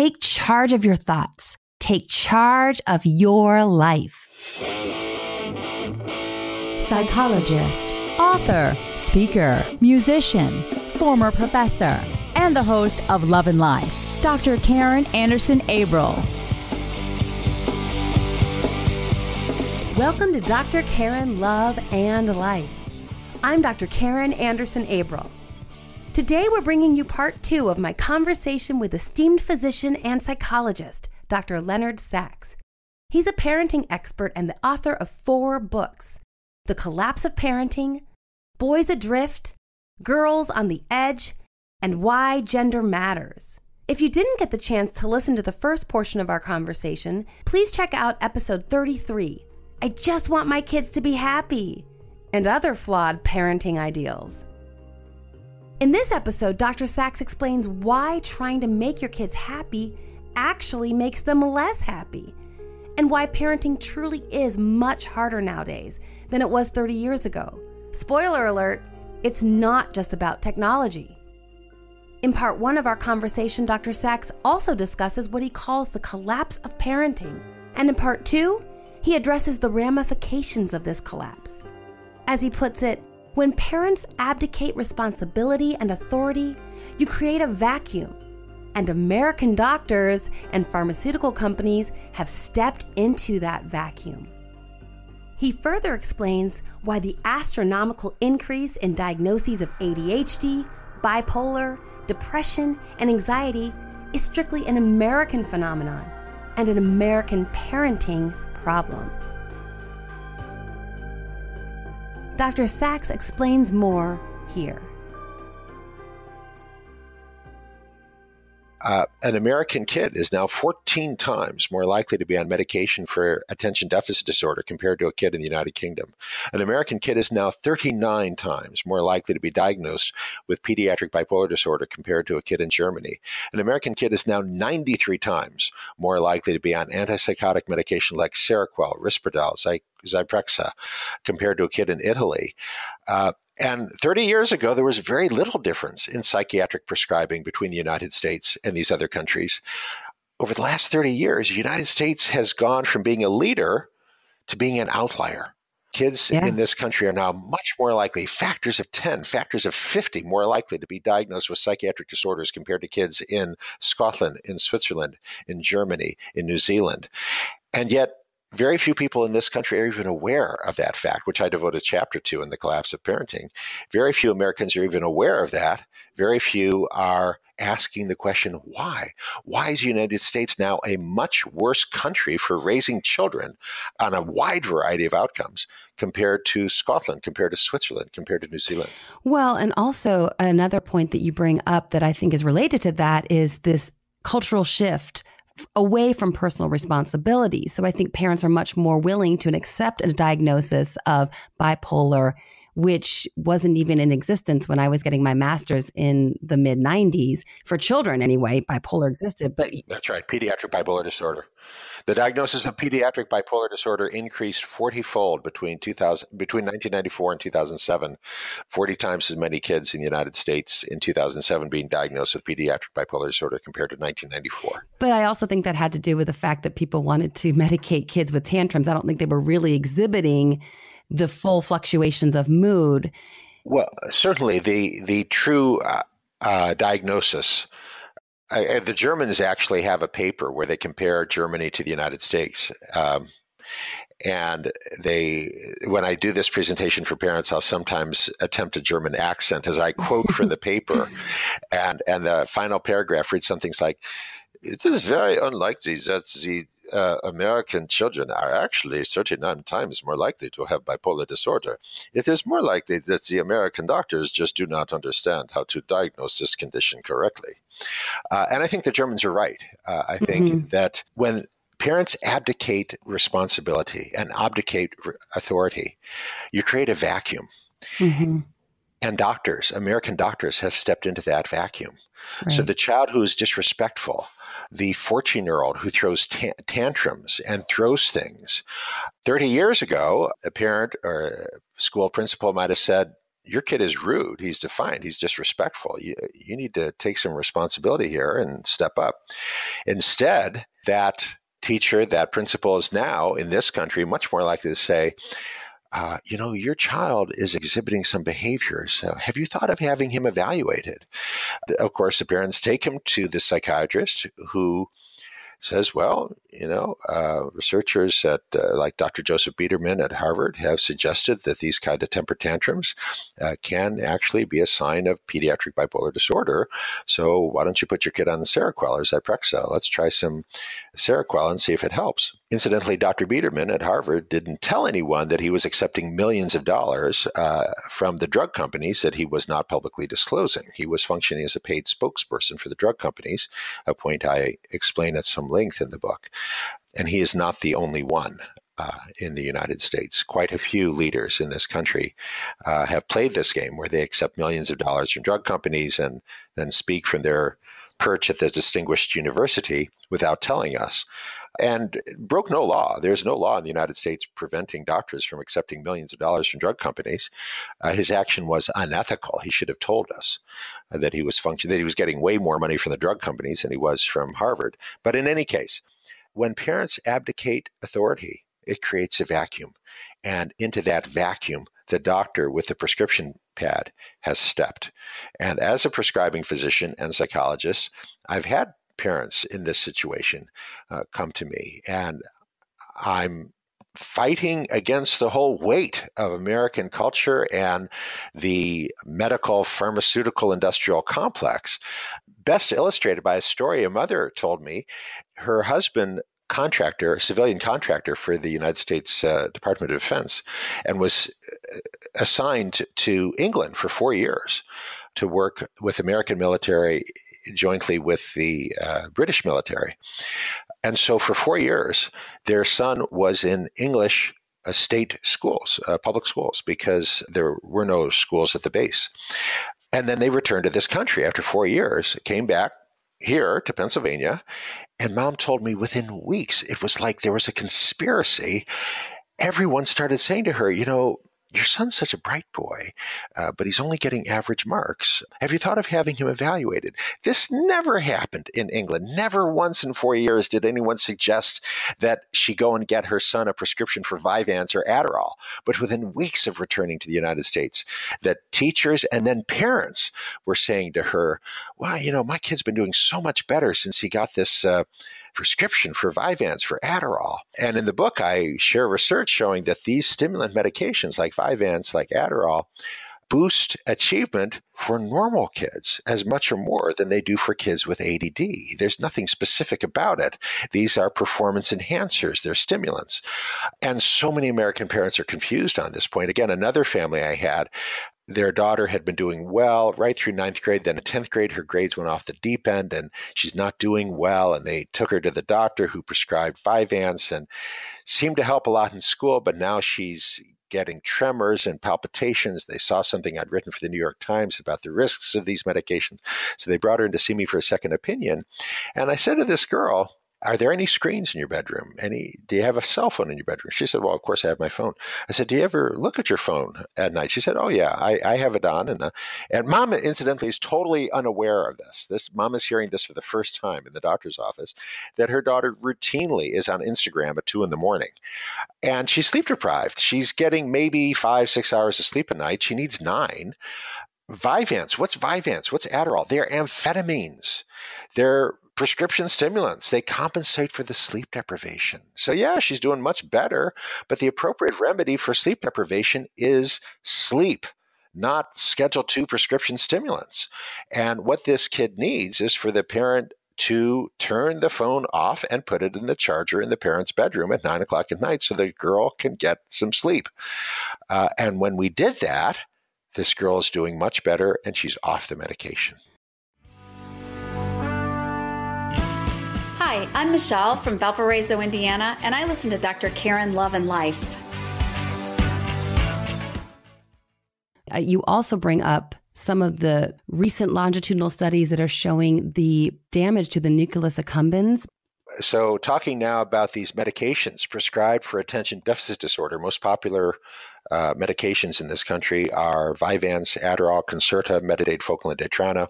Take charge of your thoughts. Take charge of your life. Psychologist, author, speaker, musician, former professor, and the host of Love and Life, Dr. Karen Anderson Abril. Welcome to Dr. Karen Love and Life. I'm Dr. Karen Anderson Abril. Today, we're bringing you part two of my conversation with esteemed physician and psychologist, Dr. Leonard Sax. He's a parenting expert and the author of four books The Collapse of Parenting, Boys Adrift, Girls on the Edge, and Why Gender Matters. If you didn't get the chance to listen to the first portion of our conversation, please check out episode 33 I just want my kids to be happy, and other flawed parenting ideals. In this episode, Dr. Sax explains why trying to make your kids happy actually makes them less happy, and why parenting truly is much harder nowadays than it was 30 years ago. Spoiler alert, it's not just about technology. In part one of our conversation, Dr. Sax also discusses what he calls the collapse of parenting. And in part two, he addresses the ramifications of this collapse. As he puts it, when parents abdicate responsibility and authority, you create a vacuum. And American doctors and pharmaceutical companies have stepped into that vacuum. He further explains why the astronomical increase in diagnoses of ADHD, bipolar, depression, and anxiety is strictly an American phenomenon and an American parenting problem. Dr. Sax explains more here. Uh, an American kid is now 14 times more likely to be on medication for attention deficit disorder compared to a kid in the United Kingdom. An American kid is now 39 times more likely to be diagnosed with pediatric bipolar disorder compared to a kid in Germany. An American kid is now 93 times more likely to be on antipsychotic medication like Seroquel, Risperdal, Zyprexa compared to a kid in Italy. Uh, and 30 years ago, there was very little difference in psychiatric prescribing between the United States and these other countries. Over the last 30 years, the United States has gone from being a leader to being an outlier. Kids yeah. in this country are now much more likely, factors of 10, factors of 50 more likely to be diagnosed with psychiatric disorders compared to kids in Scotland, in Switzerland, in Germany, in New Zealand. And yet, very few people in this country are even aware of that fact, which I devote a chapter to in The Collapse of Parenting. Very few Americans are even aware of that. Very few are asking the question, why? Why is the United States now a much worse country for raising children on a wide variety of outcomes compared to Scotland, compared to Switzerland, compared to New Zealand? Well, and also another point that you bring up that I think is related to that is this cultural shift away from personal responsibility. So I think parents are much more willing to accept a diagnosis of bipolar, which wasn't even in existence when I was getting my master's in the mid 90s. For children, anyway, bipolar existed. But that's right, pediatric bipolar disorder. The diagnosis of pediatric bipolar disorder increased 40-fold between 2000 between 1994 and 2007. 40 times as many kids in the United States in 2007 being diagnosed with pediatric bipolar disorder compared to 1994. But I also think that had to do with the fact that people wanted to medicate kids with tantrums. I don't think they were really exhibiting the full fluctuations of mood. Well, certainly the the true uh, uh, diagnosis I, the Germans actually have a paper where they compare Germany to the United States. Um, and they, when I do this presentation for parents, I'll sometimes attempt a German accent as I quote from the paper. And, and the final paragraph reads something like, it is very unlikely that the uh, American children are actually 39 times more likely to have bipolar disorder. It is more likely that the American doctors just do not understand how to diagnose this condition correctly. Uh, and I think the Germans are right. Uh, I think mm-hmm. that when parents abdicate responsibility and abdicate authority, you create a vacuum. Mm-hmm. And doctors, American doctors, have stepped into that vacuum. Right. So the child who is disrespectful, the 14 year old who throws ta- tantrums and throws things. 30 years ago, a parent or a school principal might have said, your kid is rude. He's defiant. He's disrespectful. You, you need to take some responsibility here and step up. Instead, that teacher, that principal is now in this country much more likely to say, uh, you know, your child is exhibiting some behaviors. Uh, have you thought of having him evaluated? Of course, the parents take him to the psychiatrist who says, well, you know, uh, researchers at uh, like Dr. Joseph Biederman at Harvard have suggested that these kind of temper tantrums uh, can actually be a sign of pediatric bipolar disorder. So why don't you put your kid on the Seroquel or Zyprexa? Let's try some Seroquel and see if it helps. Incidentally, Dr. Biederman at Harvard didn't tell anyone that he was accepting millions of dollars uh, from the drug companies that he was not publicly disclosing. He was functioning as a paid spokesperson for the drug companies, a point I explain at some length in the book. And he is not the only one. Uh, in the United States. Quite a few leaders in this country uh, have played this game where they accept millions of dollars from drug companies and then speak from their perch at the distinguished university without telling us and broke no law. There's no law in the United States preventing doctors from accepting millions of dollars from drug companies. Uh, his action was unethical. He should have told us that he was function that he was getting way more money from the drug companies than he was from Harvard. But in any case, when parents abdicate authority, it creates a vacuum. And into that vacuum, the doctor with the prescription pad has stepped. And as a prescribing physician and psychologist, I've had parents in this situation uh, come to me, and I'm fighting against the whole weight of American culture and the medical pharmaceutical industrial complex. Best illustrated by a story a mother told me. Her husband contractor, civilian contractor for the United States uh, Department of Defense, and was uh, assigned to England for four years to work with American military jointly with the uh, British military. And so for four years, their son was in English uh, state schools, uh, public schools, because there were no schools at the base. And then they returned to this country after four years, came back here to Pennsylvania. And mom told me within weeks, it was like there was a conspiracy. Everyone started saying to her, you know, your son's such a bright boy, uh, but he's only getting average marks. Have you thought of having him evaluated? This never happened in England. Never once in four years did anyone suggest that she go and get her son a prescription for Vyvanse or Adderall. But within weeks of returning to the United States, that teachers and then parents were saying to her, "Well, you know, my kid's been doing so much better since he got this." Uh, prescription for Vyvanse, for Adderall. And in the book, I share research showing that these stimulant medications like Vyvanse, like Adderall, boost achievement for normal kids as much or more than they do for kids with ADD. There's nothing specific about it. These are performance enhancers, they're stimulants. And so many American parents are confused on this point. Again, another family I had their daughter had been doing well right through ninth grade. Then in 10th grade, her grades went off the deep end and she's not doing well. And they took her to the doctor who prescribed Vyvanse and seemed to help a lot in school. But now she's getting tremors and palpitations. They saw something I'd written for the New York Times about the risks of these medications. So they brought her in to see me for a second opinion. And I said to this girl, are there any screens in your bedroom? Any? Do you have a cell phone in your bedroom? She said, well, of course I have my phone. I said, do you ever look at your phone at night? She said, oh yeah, I, I have it on. And uh, and mom, incidentally, is totally unaware of this. This mom is hearing this for the first time in the doctor's office that her daughter routinely is on Instagram at two in the morning, and she's sleep deprived. She's getting maybe five, six hours of sleep a night. She needs nine. Vyvanse. What's Vyvanse? What's Adderall? They're amphetamines. They're prescription stimulants. They compensate for the sleep deprivation. So, yeah, she's doing much better, but the appropriate remedy for sleep deprivation is sleep not schedule two prescription stimulants. And what this kid needs is for the parent to turn the phone off and put it in the charger in the parent's bedroom at nine o'clock at night so the girl can get some sleep. Uh, and when we did that, this girl is doing much better and she's off the medication. Hi, I'm Michelle from Valparaiso, Indiana, and I listen to Dr. Karen Love and Life. Uh, you also bring up some of the recent longitudinal studies that are showing the damage to the nucleus accumbens So, talking now about these medications prescribed for attention deficit disorder, most popular uh, medications in this country are Vyvanse, Adderall, Concerta, Metadate, Focalin, Daytrana.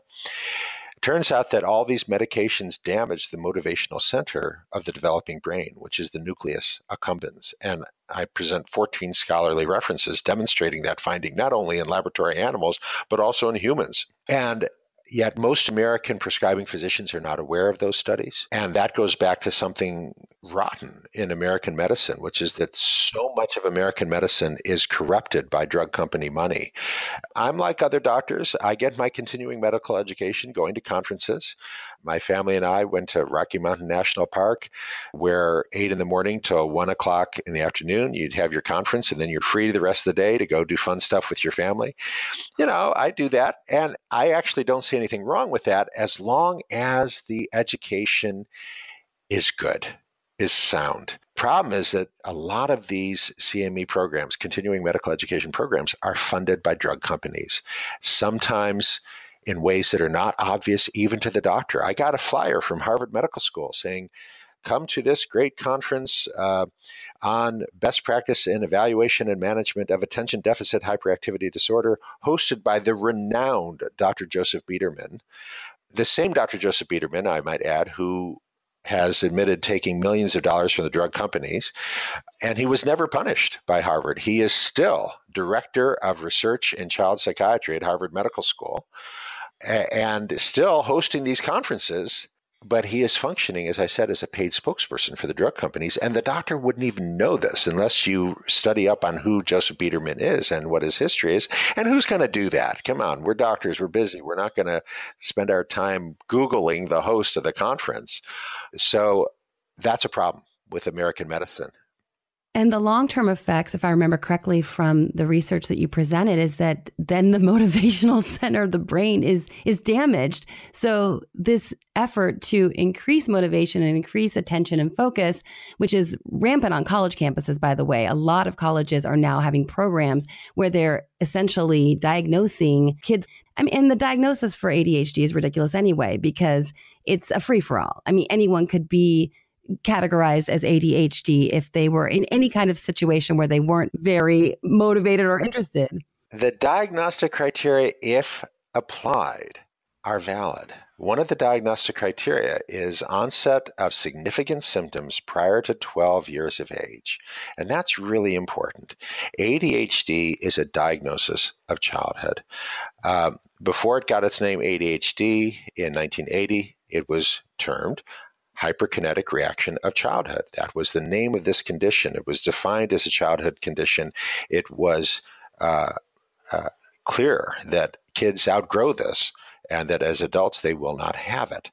Turns out that all these medications damage the motivational center of the developing brain, which is the nucleus accumbens. And I present 14 scholarly references demonstrating that finding not only in laboratory animals, but also in humans. And Yet most American prescribing physicians are not aware of those studies. And that goes back to something rotten in American medicine, which is that so much of American medicine is corrupted by drug company money. I'm like other doctors. I get my continuing medical education going to conferences. My family and I went to Rocky Mountain National Park, where eight in the morning till one o'clock in the afternoon, you'd have your conference, and then you're free the rest of the day to go do fun stuff with your family. You know, I do that, and I actually don't see anything wrong with that as long as the education is good is sound. Problem is that a lot of these CME programs, continuing medical education programs, are funded by drug companies. Sometimes in ways that are not obvious even to the doctor. I got a flyer from Harvard Medical School saying, come to this great conference uh, on best practice in evaluation and management of attention deficit hyperactivity disorder, hosted by the renowned Dr. Joseph Biederman. The same Dr. Joseph Biederman, I might add, who has admitted taking millions of dollars from the drug companies, and he was never punished by Harvard. He is still director of research in child psychiatry at Harvard Medical School and still hosting these conferences. But he is functioning, as I said, as a paid spokesperson for the drug companies. And the doctor wouldn't even know this unless you study up on who Joseph Biederman is and what his history is. And who's going to do that? Come on, we're doctors, we're busy. We're not going to spend our time Googling the host of the conference. So that's a problem with American medicine. And the long term effects, if I remember correctly from the research that you presented, is that then the motivational center of the brain is is damaged. So this effort to increase motivation and increase attention and focus, which is rampant on college campuses, by the way, a lot of colleges are now having programs where they're essentially diagnosing kids. I mean, and the diagnosis for ADHD is ridiculous anyway because it's a free for all. I mean, anyone could be categorized as ADHD if they were in any kind of situation where they weren't very motivated or interested. The diagnostic criteria, if applied, are valid. One of the diagnostic criteria is onset of significant symptoms prior to 12 years of age. And that's really important. ADHD is a diagnosis of childhood. Uh, before it got its name ADHD in 1980, it was termed hyperkinetic reaction of childhood. That was the name of this condition. It was defined as a childhood condition. It was uh, uh, clear that kids outgrow this and that as adults they will not have it.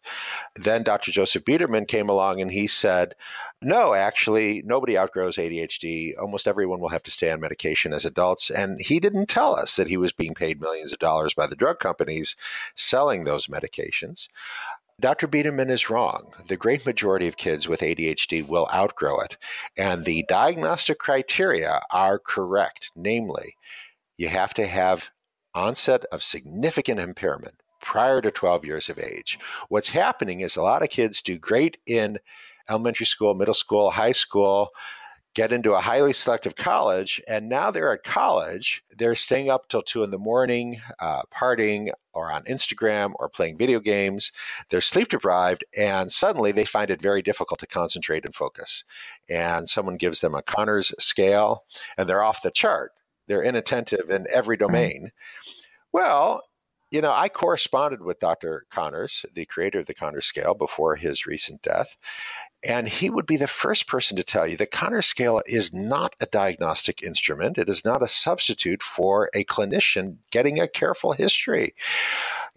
Then Dr. Joseph Biederman came along and he said, no, actually, nobody outgrows ADHD. Almost everyone will have to stay on medication as adults. And he didn't tell us that he was being paid millions of dollars by the drug companies selling those medications. Dr. Biederman is wrong. The great majority of kids with ADHD will outgrow it. And the diagnostic criteria are correct. Namely, you have to have onset of significant impairment prior to 12 years of age. What's happening is a lot of kids do great in elementary school, middle school, high school, get into a highly selective college, and now they're at college. They're staying up till two in the morning, uh, partying, or on Instagram, or playing video games. They're sleep deprived, and suddenly they find it very difficult to concentrate and focus. And someone gives them a Conners scale, and they're off the chart. They're inattentive in every domain. Well, you know, I corresponded with Dr. Conners, the creator of the Conners scale, before his recent death. And he would be the first person to tell you that Conners scale is not a diagnostic instrument. It is not a substitute for a clinician getting a careful history.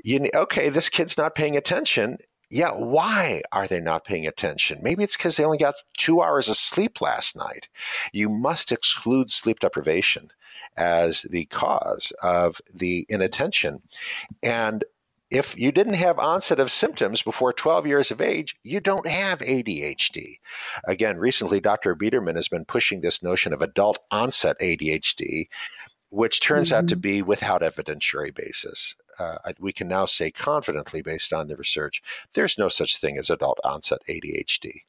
You, okay, this kid's not paying attention. Yeah, why are they not paying attention? Maybe it's because they only got two hours of sleep last night. You must exclude sleep deprivation as the cause of the inattention. And if you didn't have onset of symptoms before 12 years of age, you don't have ADHD. Again, recently, Dr. Biederman has been pushing this notion of adult onset ADHD, which turns mm-hmm. out to mm-hmm. be without evidentiary basis. uh, we can now say confidently, based on the research, there's no such thing as adult onset ADHD.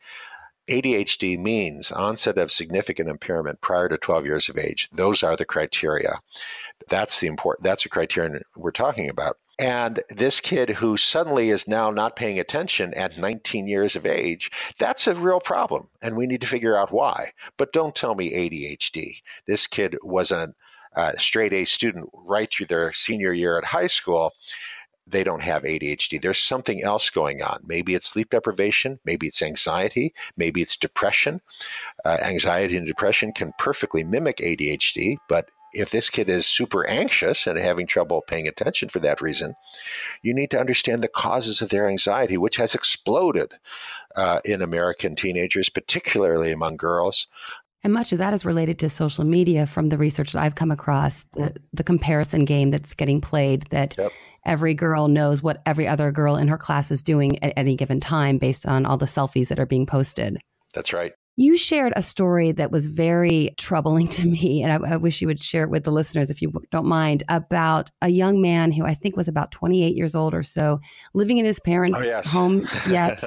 ADHD means onset of significant impairment prior to 12 years of age. Those are the criteria. That's the important. That's a criterion we're talking about. And this kid who suddenly is now not paying attention at 19 years of age, that's a real problem. And we need to figure out why. But don't tell me ADHD. This kid was a, a straight A student right through their senior year at high school they don't have ADHD. There's something else going on. Maybe it's sleep deprivation, maybe it's anxiety, maybe it's depression. Uh, anxiety and depression can perfectly mimic ADHD, but if this kid is super anxious and having trouble paying attention for that reason, you need to understand the causes of their anxiety, which has exploded uh, in American teenagers, particularly among girls. And much of that is related to social media from the research that I've come across, the, the comparison game that's getting played that yep. every girl knows what every other girl in her class is doing at any given time based on all the selfies that are being posted. That's right. You shared a story that was very troubling to me, and I, I, wish you would share it with the listeners if you don't mind, about a young man who I think was about 28 years old or so, living in his parents' oh, yes. home yet.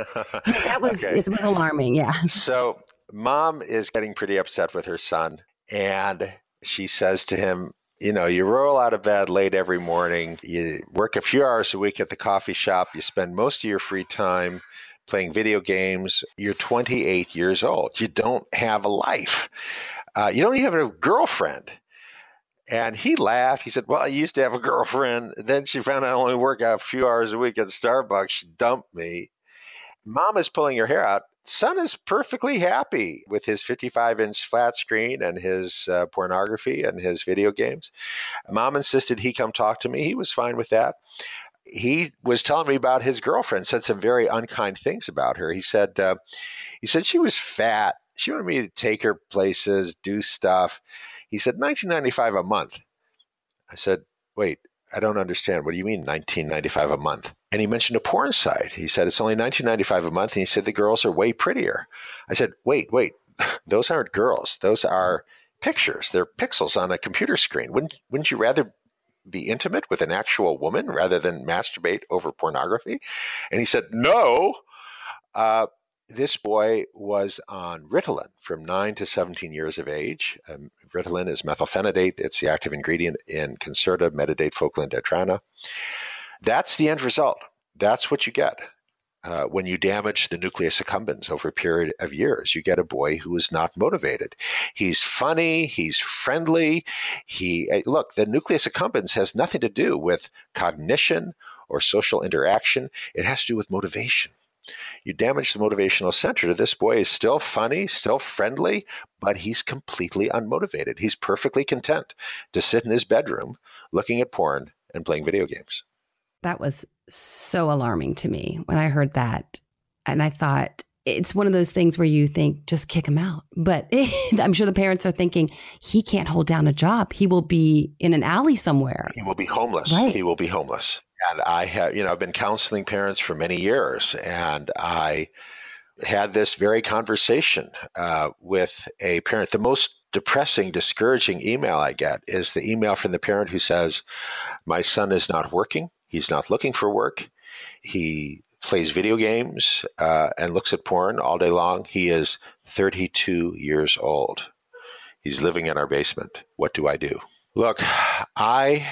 that was okay. it was alarming. Yeah. So mom is getting pretty upset with her son, and she says to him, you know, you roll out of bed late every morning, you work a few hours a week at the coffee shop, you spend most of your free time playing video games. You're 28 years old. You don't have a life. Uh, you don't even have a girlfriend. And he laughed. He said, Well, I used to have a girlfriend. Then she found out I only work out a few hours a week at Starbucks. She dumped me. Mom is pulling her hair out. Son is perfectly happy with his 55 inch flat screen and his uh, pornography and his video games. Mom insisted he come talk to me. He was fine with that he was telling me about his girlfriend. Said some very unkind things about her. He said uh, he said she was fat. She wanted me to take her places, do stuff. He said 1995 a month. I said, wait, I don't understand. What do you mean 1995 a month? And he mentioned a porn site. He said it's only 1995 a month, and he said the girls are way prettier. I said, wait, wait, those aren't girls. Those are pictures. They're pixels on a computer screen. Wouldn't wouldn't you rather be intimate with an actual woman rather than masturbate over pornography? And he said, No. Uh, this boy was on Ritalin from 9 to 17 years of age. Um, Ritalin is methylphenidate, it's the active ingredient in Concerta, Metadate, Focalin, Daytrana. That's the end result. That's what you get. Uh, when you damage the nucleus accumbens over a period of years, you get a boy who is not motivated. He's funny, he's friendly. He eh, look, the nucleus accumbens has nothing to do with cognition or social interaction. It has to do with motivation. You damage the motivational center. This boy is still funny, still friendly, but he's completely unmotivated. He's perfectly content to sit in his bedroom looking at porn and playing video games. That was so alarming to me when I heard that. And I thought, it's one of those things where you think, just kick him out. But I'm sure the parents are thinking, he can't hold down a job. He will be in an alley somewhere. He will be homeless. Right. He will be homeless. And I have, you know, I've been counseling parents for many years, and I had this very conversation uh, with a parent. The most depressing, discouraging email I get is the email from the parent who says, My son is not working. He's not looking for work. He plays video games uh, and looks at porn all day long. He is 32 years old. He's living in our basement. What do I do? Look, I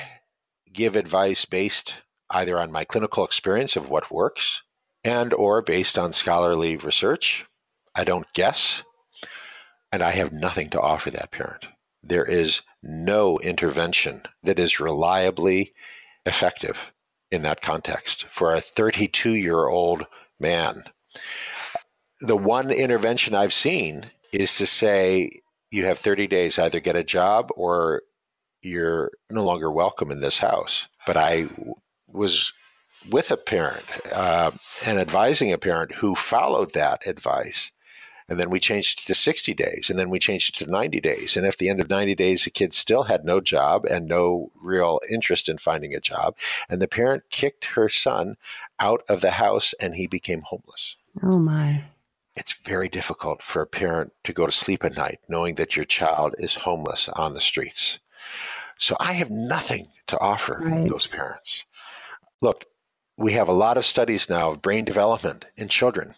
give advice based either on my clinical experience of what works and or based on scholarly research. I don't guess and I have nothing to offer that parent. There is no intervention that is reliably effective in that context for a 32 year old man. The one intervention I've seen is to say you have 30 days, either get a job or you're no longer welcome in this house. But I was with a parent uh, and advising a parent who followed that advice and then we changed it to 60 days. And then we changed it to 90 days. And at the end of 90 days, the kid still had no job and no real interest in finding a job. And the parent kicked her son out of the house and he became homeless. Oh, my. It's very difficult for a parent to go to sleep at night knowing that your child is homeless on the streets. So I have nothing to offer right. those parents. Look, we have a lot of studies now of brain development in children.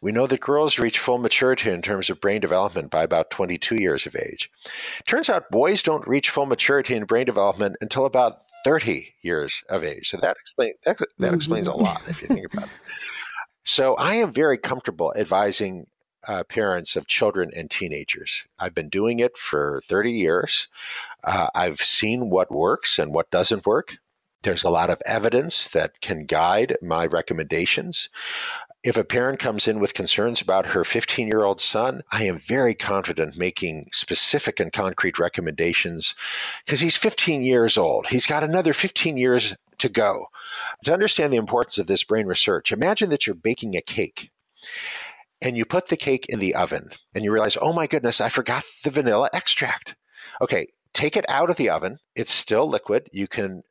We know that girls reach full maturity in terms of brain development by about 22 years of age. Turns out boys don't reach full maturity in brain development until about 30 years of age. So that, explain, that, that mm-hmm. explains a lot if you think about it. So I am very comfortable advising uh, parents of children and teenagers. I've been doing it for 30 years. Uh, I've seen what works and what doesn't work. There's a lot of evidence that can guide my recommendations. If a parent comes in with concerns about her 15 year old son, I am very confident making specific and concrete recommendations because he's 15 years old. He's got another 15 years to go. To understand the importance of this brain research, imagine that you're baking a cake and you put the cake in the oven and you realize, oh my goodness, I forgot the vanilla extract. Okay, take it out of the oven. It's still liquid. You can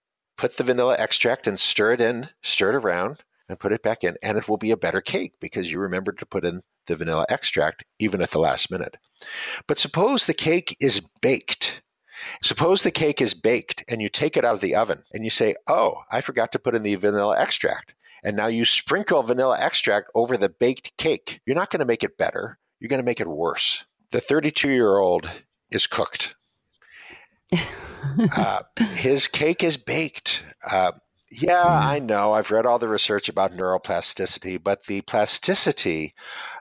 put the vanilla extract and stir it in, stir it around, and put it back in, and it will be a better cake because you remembered to put in the vanilla extract even at the last minute. But suppose the cake is baked. Suppose the cake is baked and you take it out of the oven and you say, Oh, I forgot to put in the vanilla extract and now you sprinkle vanilla extract over the baked cake. You're not going to make it better. You're going to make it worse. The 32 year old is cooked. uh, his cake is baked. Uh, yeah, I know. I've read all the research about neuroplasticity, but the plasticity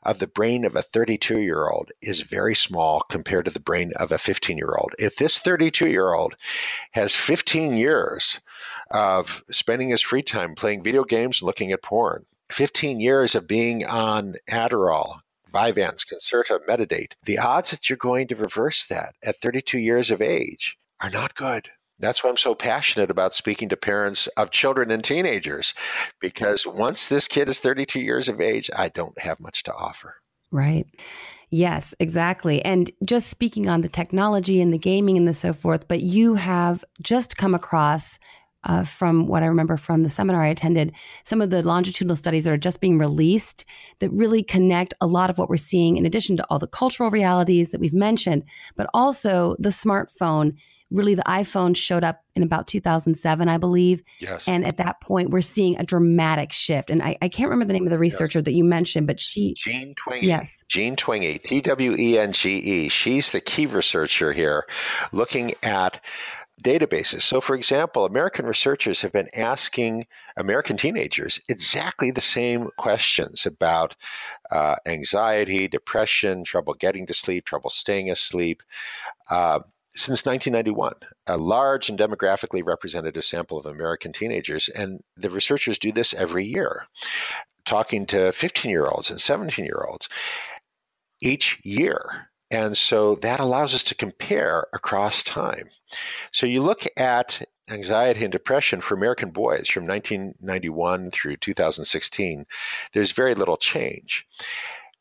of the brain of a 32 year old is very small compared to the brain of a 15 year old. If this 32 year old has 15 years of spending his free time playing video games and looking at porn. 15 years of being on Adderall, Vyvanse, Concerta, Metadate. The odds that you're going to reverse that at 32 years of age are not good. That's why I'm so passionate about speaking to parents of children and teenagers, because once this kid is 32 years of age, I don't have much to offer. Right. Yes, exactly. And just speaking on the technology and the gaming and the so forth, but you have just come across uh, from what I remember from the seminar I attended, some of the longitudinal studies that are just being released that really connect a lot of what we're seeing, in addition to all the cultural realities that we've mentioned, but also the smartphone. Really, the iPhone showed up in about 2007, I believe. Yes. And at that point, we're seeing a dramatic shift. And I, I can't remember the name of the researcher yes. that you mentioned, but she. Jean Twenge. Yes. Jean Twenge, T W E N G E. She's the key researcher here, looking at databases. So, for example, American researchers have been asking American teenagers exactly the same questions about uh, anxiety, depression, trouble getting to sleep, trouble staying asleep. Uh, since 1991, a large and demographically representative sample of American teenagers. And the researchers do this every year, talking to 15 year olds and 17 year olds each year. And so that allows us to compare across time. So you look at anxiety and depression for American boys from 1991 through 2016, there's very little change.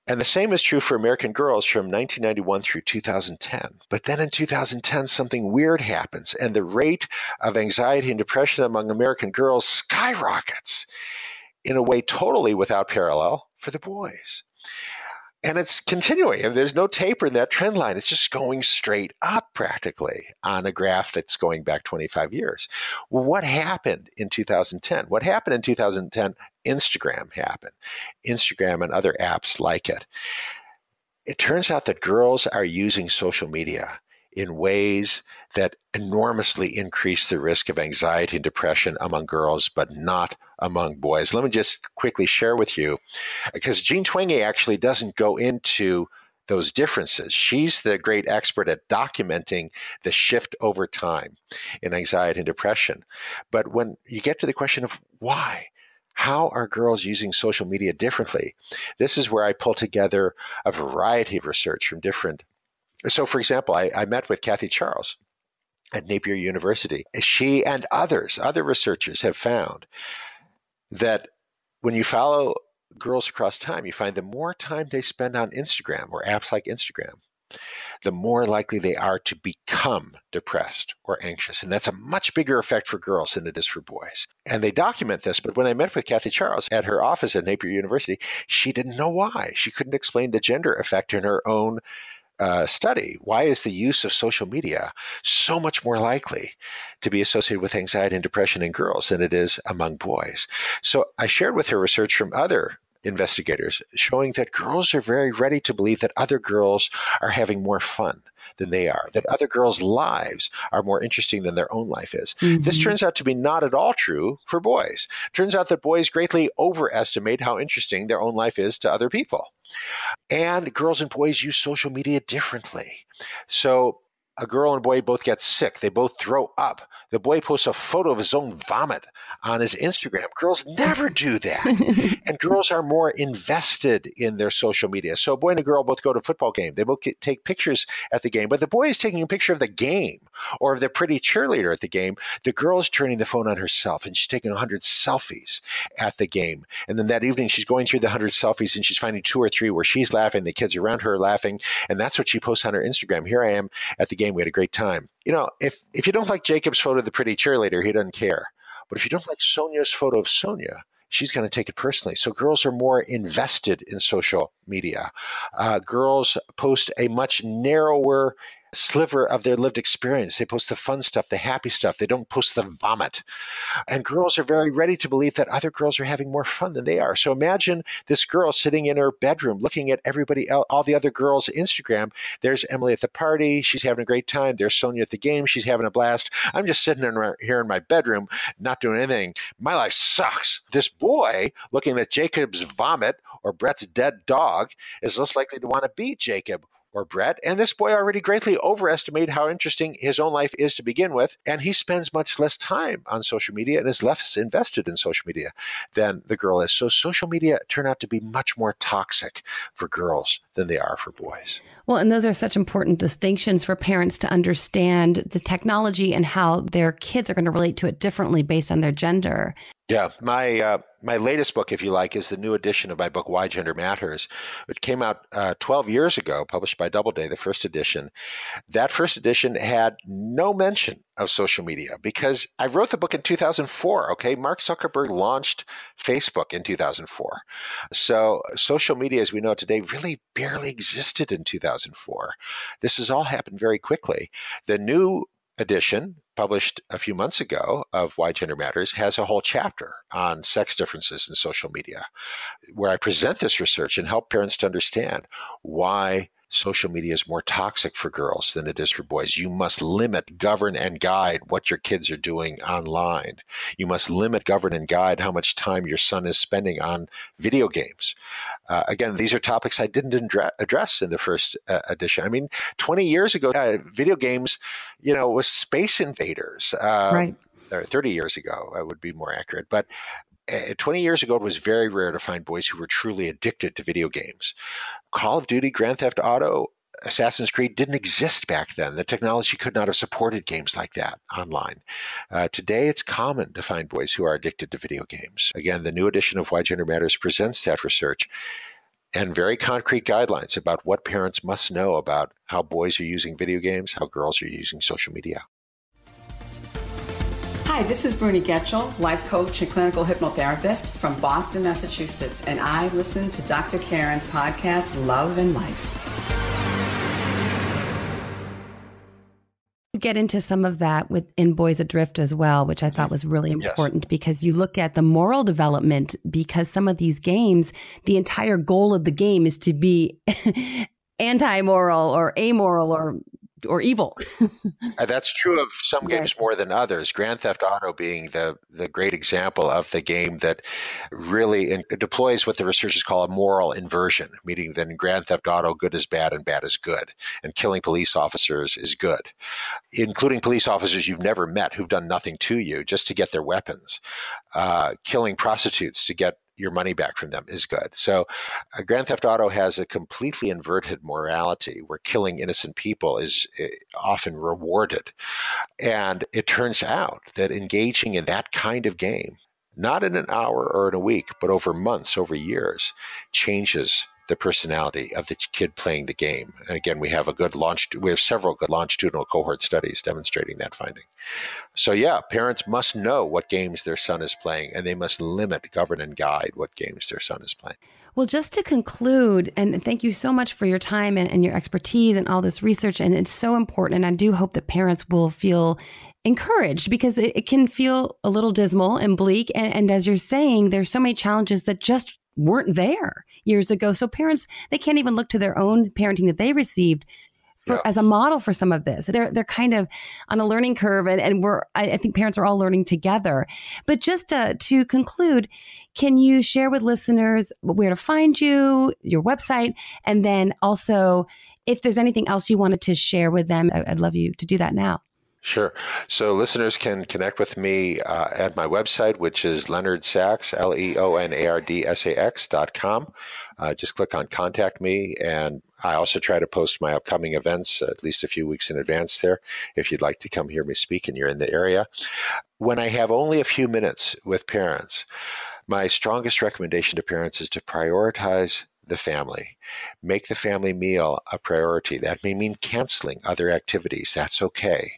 And the same is true for American girls from 1991 through 2010. But then in 2010, something weird happens, and the rate of anxiety and depression among American girls skyrockets in a way totally without parallel for the boys and it's continuing and there's no taper in that trend line. It's just going straight up practically on a graph that's going back 25 years. Well what happened in 2010 what happened in 2010 instagram happened. Instagram and other apps like it. It turns out that girls are using social media in ways that enormously increase the risk of anxiety and depression among girls, but not among boys. Let me just quickly share with you, because Jean Twenge actually doesn't go into those differences. She's the great expert at documenting the shift over time in anxiety and depression. But when you get to the question of why, how are girls using social media differently? This is where I pull together a variety of research from different so, for example, I, I met with Kathy Charles at Napier University. She and others, other researchers, have found that when you follow girls across time, you find the more time they spend on Instagram or apps like Instagram, the more likely they are to become depressed or anxious. And that's a much bigger effect for girls than it is for boys. And they document this. But when I met with Kathy Charles at her office at Napier University, she didn't know why. She couldn't explain the gender effect in her own uh, study why is the use of social media so much more likely to be associated with anxiety and depression in girls than it is among boys. So I shared with her research from other investigators showing that girls are very ready to believe that other girls are having more fun than they are, that other girls' lives are more interesting than their own life is. Mm-hmm. This turns out to be not at all true for boys. Turns out that boys greatly overestimate how interesting their own life is to other people. And girls and boys use social media differently. So a girl and boy both get sick. They both throw up. The boy posts a photo of his own vomit on his Instagram. Girls never do that. and girls are more invested in their social media. So a boy and a girl both go to a football game. They both take pictures at the game, but the boy is taking a picture of the game or of the pretty cheerleader at the game. The girl is turning the phone on herself and she's taking 100 selfies at the game. And then that evening she's going through the 100 selfies and she's finding two or three where she's laughing, the kids around her are laughing, and that's what she posts on her Instagram. Here I am at the game. We had a great time. You know, if if you don't like Jacob's photo of the pretty cheerleader, he doesn't care. But if you don't like Sonia's photo of Sonia, she's going to take it personally. So girls are more invested in social media. Uh, girls post a much narrower sliver of their lived experience. They post the fun stuff, the happy stuff. They don't post the vomit. And girls are very ready to believe that other girls are having more fun than they are. So imagine this girl sitting in her bedroom looking at everybody, else, all the other girls' Instagram. There's Emily at the party. She's having a great time. There's Sonia at the game. She's having a blast. I'm just sitting in here in my bedroom, not doing anything. My life sucks. This boy looking at Jacob's vomit or Brett's dead dog is less likely to want to be Jacob or Brett. And this boy already greatly overestimated how interesting his own life is to begin with. And he spends much less time on social media and is less invested in social media than the girl is. So social media turn out to be much more toxic for girls than they are for boys. Well, and those are such important distinctions for parents to understand the technology and how their kids are going to relate to it differently based on their gender. Yeah, my uh, my latest book, if you like, is the new edition of my book Why Gender Matters, which came out uh, 12 years ago, published by Doubleday, the first edition. That first edition had no mention of social media because I wrote the book in 2004. Okay, Mark Zuckerberg launched Facebook in 2004, so social media, as we know it today, really barely existed in 2004. This has all happened very quickly. The new edition published a few months ago of Why Gender Matters has a whole chapter on sex differences in social media, where I present this research and help parents to understand why social media is more toxic for girls than it is for boys. You must limit, govern, and guide what your kids are doing online. You must limit, govern, and guide how much time your son is spending on video games. Uh, again, these are topics I didn't address in the first uh, edition. I mean, 20 years ago, uh, video games, you know, was Space Invaders. Uh, right. Or 30 years ago, I would be more accurate. But 20 years ago, it was very rare to find boys who were truly addicted to video games. Call of Duty, Grand Theft Auto, Assassin's Creed didn't exist back then. The technology could not have supported games like that online. Uh, today, it's common to find boys who are addicted to video games. Again, the new edition of Why Gender Matters presents that research and very concrete guidelines about what parents must know about how boys are using video games, how girls are using social media. Hi, this is Bruni Getchell, life coach and clinical hypnotherapist from Boston, Massachusetts, and I listen to Dr. Karen's podcast, Love and Life. get into some of that with in Boys Adrift as well, which I thought mm-hmm. was really important yes. because you look at the moral development because some of these games, the entire goal of the game is to be anti-moral or amoral or or evil. Uh, that's true of some games more than others. Grand Theft Auto being the the great example of the game that really in, deploys what the researchers call a moral inversion, meaning that in Grand Theft Auto, good is bad and bad is good, and killing police officers is good, including police officers you've never met who've done nothing to you just to get their weapons, uh, killing prostitutes to get your money back from them is good. So, uh, Grand Theft Auto has a completely inverted morality where killing innocent people is uh, often rewarded. And it turns out that engaging in that kind of game, not in an hour or in a week, but over months, over years, changes the personality of the kid playing the game. And again, we have a good launch, we have several good longitudinal cohort studies demonstrating that finding. So, yeah, parents must know what games their son is playing and they must limit, govern, and guide what games their son is playing. Well, just to conclude, and thank you so much for your time and, and your expertise and all this research. And it's so important. And I do hope that parents will feel encouraged because it, it can feel a little dismal and bleak. And, and as you're saying, there's so many challenges that just weren't there years ago. So parents, they can't even look to their own parenting that they received for, yeah. as a model for some of this. They're they're kind of on a learning curve, and, and we're I, I think parents are all learning together. But just to, to conclude, can you share with listeners where to find you, your website, and then also if there's anything else you wanted to share with them? I'd love you to do that now. Sure. So listeners can connect with me uh, at my website, which is Leonard Sax, L E O N A R D S A X dot com. Uh, just click on contact me. And I also try to post my upcoming events at least a few weeks in advance there if you'd like to come hear me speak and you're in the area. When I have only a few minutes with parents, my strongest recommendation to parents is to prioritize the family. Make the family meal a priority. That may mean canceling other activities. That's okay.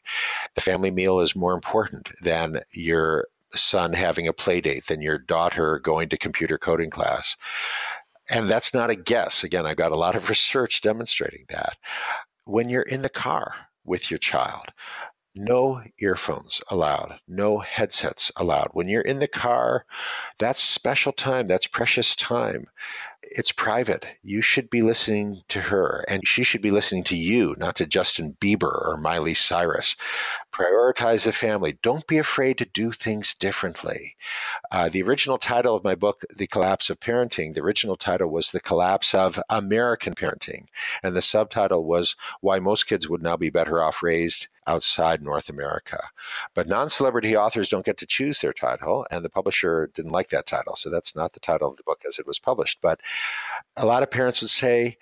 The family meal is more important than your son having a play date, than your daughter going to computer coding class. And that's not a guess. Again, I've got a lot of research demonstrating that. When you're in the car with your child, no earphones allowed, no headsets allowed. When you're in the car, that's special time, that's precious time it's private. You should be listening to her, and she should be listening to you, not to Justin Bieber or Miley Cyrus. Prioritize the family. Don't be afraid to do things differently. Uh, the original title of my book, The Collapse of Parenting, the original title was The Collapse of American Parenting. And the subtitle was Why Most Kids Would Now Be Better Off Raised outside North America. But non celebrity authors don't get to choose their title, and the publisher didn't like that title. So that's not the title of the book as it was published. But a lot of parents would say,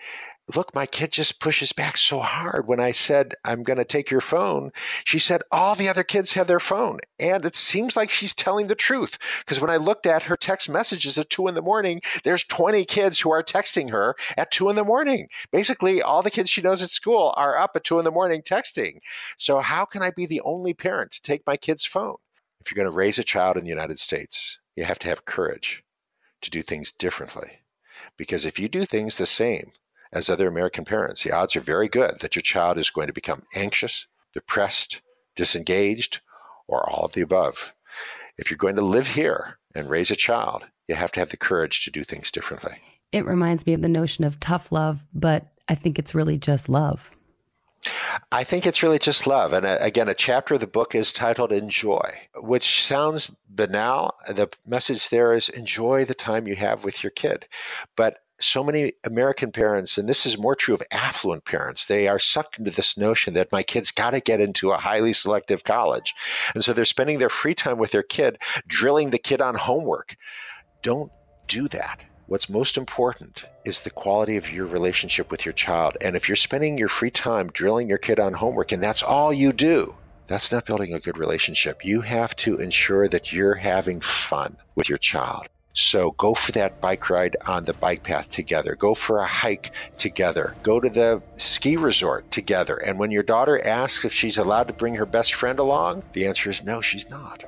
look, my kid just pushes back so hard. When I said, I'm going to take your phone, she said, all the other kids have their phone. And it seems like she's telling the truth. Because when I looked at her text messages at two in the morning, there's 20 kids who are texting her at two in the morning. Basically, all the kids she knows at school are up at two in the morning texting. So, how can I be the only parent to take my kid's phone? If you're going to raise a child in the United States, you have to have courage to do things differently. Because if you do things the same, as other American parents, the odds are very good that your child is going to become anxious, depressed, disengaged, or all of the above. If you're going to live here and raise a child, you have to have the courage to do things differently. It reminds me of the notion of tough love, but I think it's really just love. I think it's really just love. And uh, again, a chapter of the book is titled Enjoy, which sounds banal. The message there is enjoy the time you have with your kid. But so many American parents, and this is more true of affluent parents, they are sucked into this notion that my kid's got to get into a highly selective college. And so they're spending their free time with their kid, drilling the kid on homework. Don't do that. What's most important is the quality of your relationship with your child. And if you're spending your free time drilling your kid on homework and that's all you do, that's not building a good relationship. You have to ensure that you're having fun with your child. So go for that bike ride on the bike path together. Go for a hike together. Go to the ski resort together. And when your daughter asks if she's allowed to bring her best friend along, the answer is no, she's not.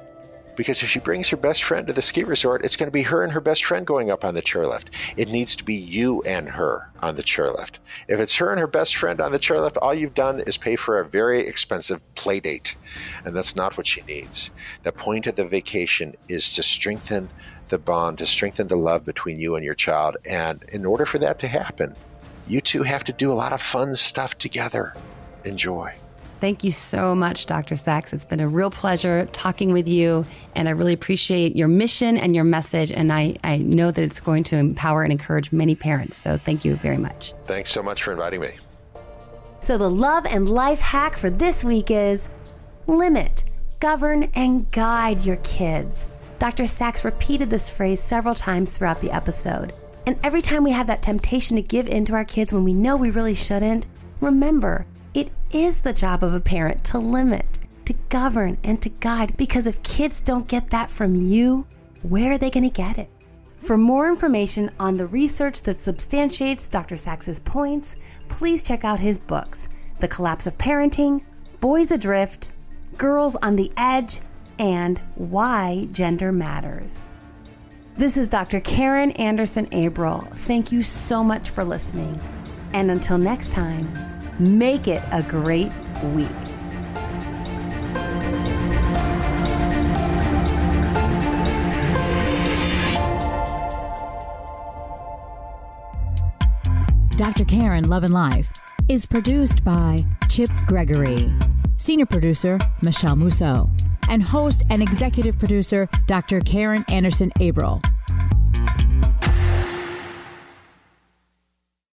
Because if she brings her best friend to the ski resort, it's going to be her and her best friend going up on the chairlift. It needs to be you and her on the chairlift. If it's her and her best friend on the chairlift, all you've done is pay for a very expensive play date. And that's not what she needs. The point of the vacation is to strengthen the bond, to strengthen the love between you and your child. And in order for that to happen, you two have to do a lot of fun stuff together. Enjoy. Thank you so much, Dr. Sax. It's been a real pleasure talking with you, and I really appreciate your mission and your message. And I, I know that it's going to empower and encourage many parents. So thank you very much. Thanks so much for inviting me. So, the love and life hack for this week is limit, govern, and guide your kids. Dr. Sax repeated this phrase several times throughout the episode. And every time we have that temptation to give in to our kids when we know we really shouldn't, remember, it is the job of a parent to limit, to govern, and to guide because if kids don't get that from you, where are they going to get it? For more information on the research that substantiates Dr. Sax's points, please check out his books The Collapse of Parenting, Boys Adrift, Girls on the Edge, and Why Gender Matters. This is Dr. Karen Anderson Abril. Thank you so much for listening. And until next time, make it a great week. Dr. Karen Love and Life is produced by Chip Gregory, senior producer Michelle Musso, and host and executive producer Dr. Karen Anderson Abril.